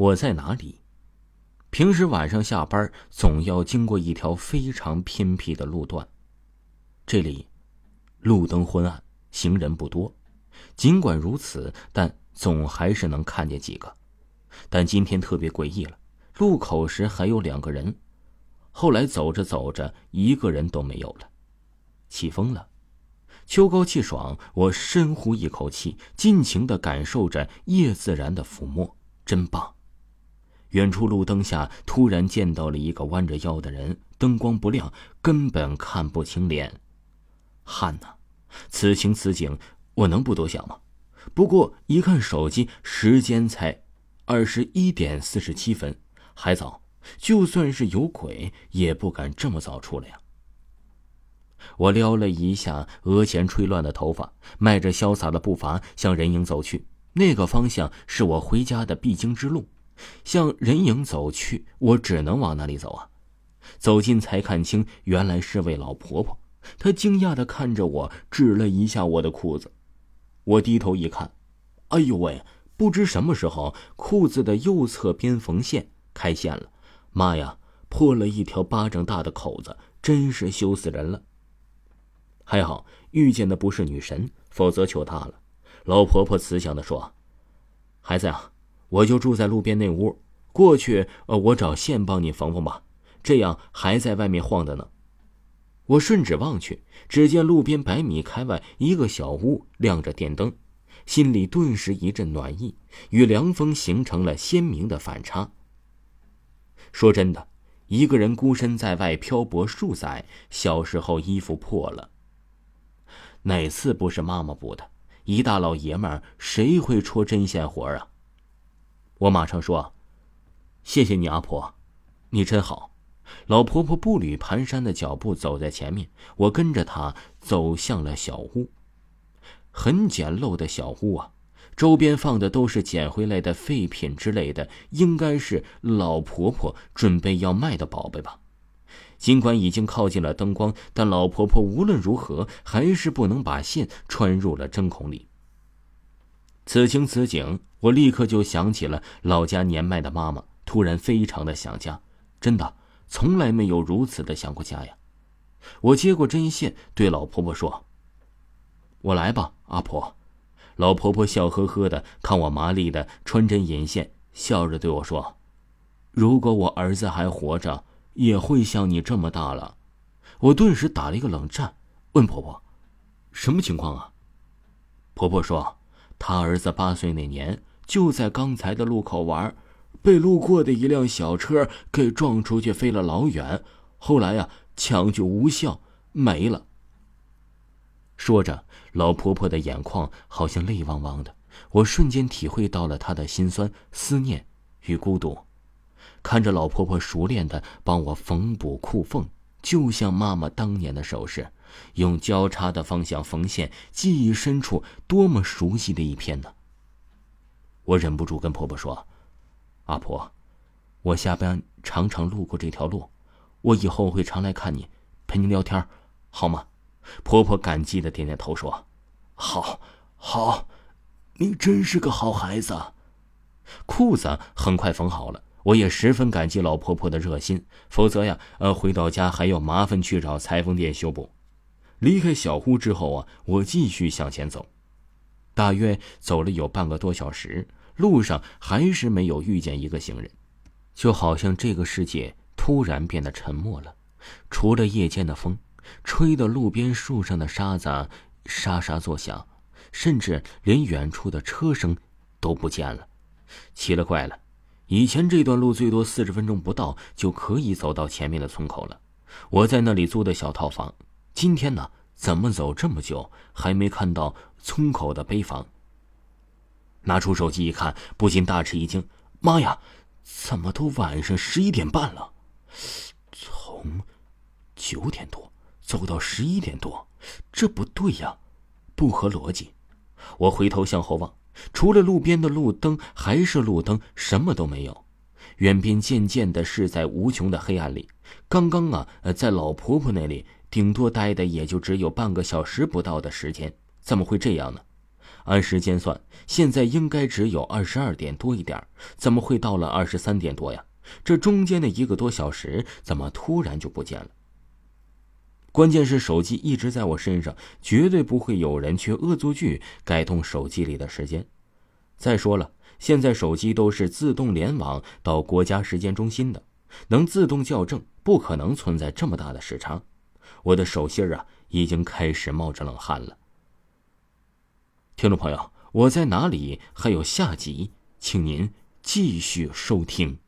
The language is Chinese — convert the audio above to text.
我在哪里？平时晚上下班总要经过一条非常偏僻的路段，这里路灯昏暗，行人不多。尽管如此，但总还是能看见几个。但今天特别诡异了，路口时还有两个人，后来走着走着，一个人都没有了。起风了，秋高气爽，我深呼一口气，尽情的感受着夜自然的抚摸，真棒。远处路灯下，突然见到了一个弯着腰的人，灯光不亮，根本看不清脸。汗呐！此情此景，我能不多想吗？不过一看手机，时间才二十一点四十七分，还早。就算是有鬼，也不敢这么早出来呀。我撩了一下额前吹乱的头发，迈着潇洒的步伐向人影走去。那个方向是我回家的必经之路。向人影走去，我只能往那里走啊！走近才看清，原来是位老婆婆。她惊讶的看着我，指了一下我的裤子。我低头一看，哎呦喂！不知什么时候，裤子的右侧边缝线开线了。妈呀，破了一条巴掌大的口子，真是羞死人了。还好遇见的不是女神，否则糗大了。老婆婆慈祥的说：“孩子呀。”我就住在路边那屋，过去，呃，我找线帮你缝缝吧。这样还在外面晃的呢。我顺指望去，只见路边百米开外一个小屋亮着电灯，心里顿时一阵暖意，与凉风形成了鲜明的反差。说真的，一个人孤身在外漂泊数载，小时候衣服破了，哪次不是妈妈补的？一大老爷们儿，谁会戳针线活啊？我马上说：“谢谢你，阿婆，你真好。”老婆婆步履蹒跚的脚步走在前面，我跟着她走向了小屋。很简陋的小屋啊，周边放的都是捡回来的废品之类的，应该是老婆婆准备要卖的宝贝吧。尽管已经靠近了灯光，但老婆婆无论如何还是不能把线穿入了针孔里。此情此景，我立刻就想起了老家年迈的妈妈，突然非常的想家，真的从来没有如此的想过家呀。我接过针线，对老婆婆说：“我来吧，阿婆。”老婆婆笑呵呵的看我麻利的穿针引线，笑着对我说：“如果我儿子还活着，也会像你这么大了。”我顿时打了一个冷战，问婆婆：“什么情况啊？”婆婆说。他儿子八岁那年，就在刚才的路口玩，被路过的一辆小车给撞出去，飞了老远。后来呀，抢救无效，没了。说着，老婆婆的眼眶好像泪汪汪的，我瞬间体会到了她的心酸、思念与孤独。看着老婆婆熟练的帮我缝补裤缝，就像妈妈当年的手势。用交叉的方向缝线，记忆深处多么熟悉的一片呢？我忍不住跟婆婆说：“阿婆，我下班常常路过这条路，我以后会常来看你，陪你聊天，好吗？”婆婆感激的点点头说：“好，好，你真是个好孩子。”裤子很快缝好了，我也十分感激老婆婆的热心，否则呀，呃，回到家还要麻烦去找裁缝店修补。离开小屋之后啊，我继续向前走，大约走了有半个多小时，路上还是没有遇见一个行人，就好像这个世界突然变得沉默了，除了夜间的风，吹的路边树上的沙子沙沙作响，甚至连远处的车声都不见了。奇了怪了，以前这段路最多四十分钟不到就可以走到前面的村口了，我在那里租的小套房。今天呢，怎么走这么久还没看到村口的碑房？拿出手机一看，不禁大吃一惊：“妈呀，怎么都晚上十一点半了？从九点多走到十一点多，这不对呀，不合逻辑。”我回头向后望，除了路边的路灯还是路灯，什么都没有。远边渐渐的是在无穷的黑暗里。刚刚啊，在老婆婆那里。顶多待的也就只有半个小时不到的时间，怎么会这样呢？按时间算，现在应该只有二十二点多一点，怎么会到了二十三点多呀？这中间的一个多小时，怎么突然就不见了？关键是手机一直在我身上，绝对不会有人去恶作剧改动手机里的时间。再说了，现在手机都是自动联网到国家时间中心的，能自动校正，不可能存在这么大的时差。我的手心啊，已经开始冒着冷汗了。听众朋友，我在哪里？还有下集，请您继续收听。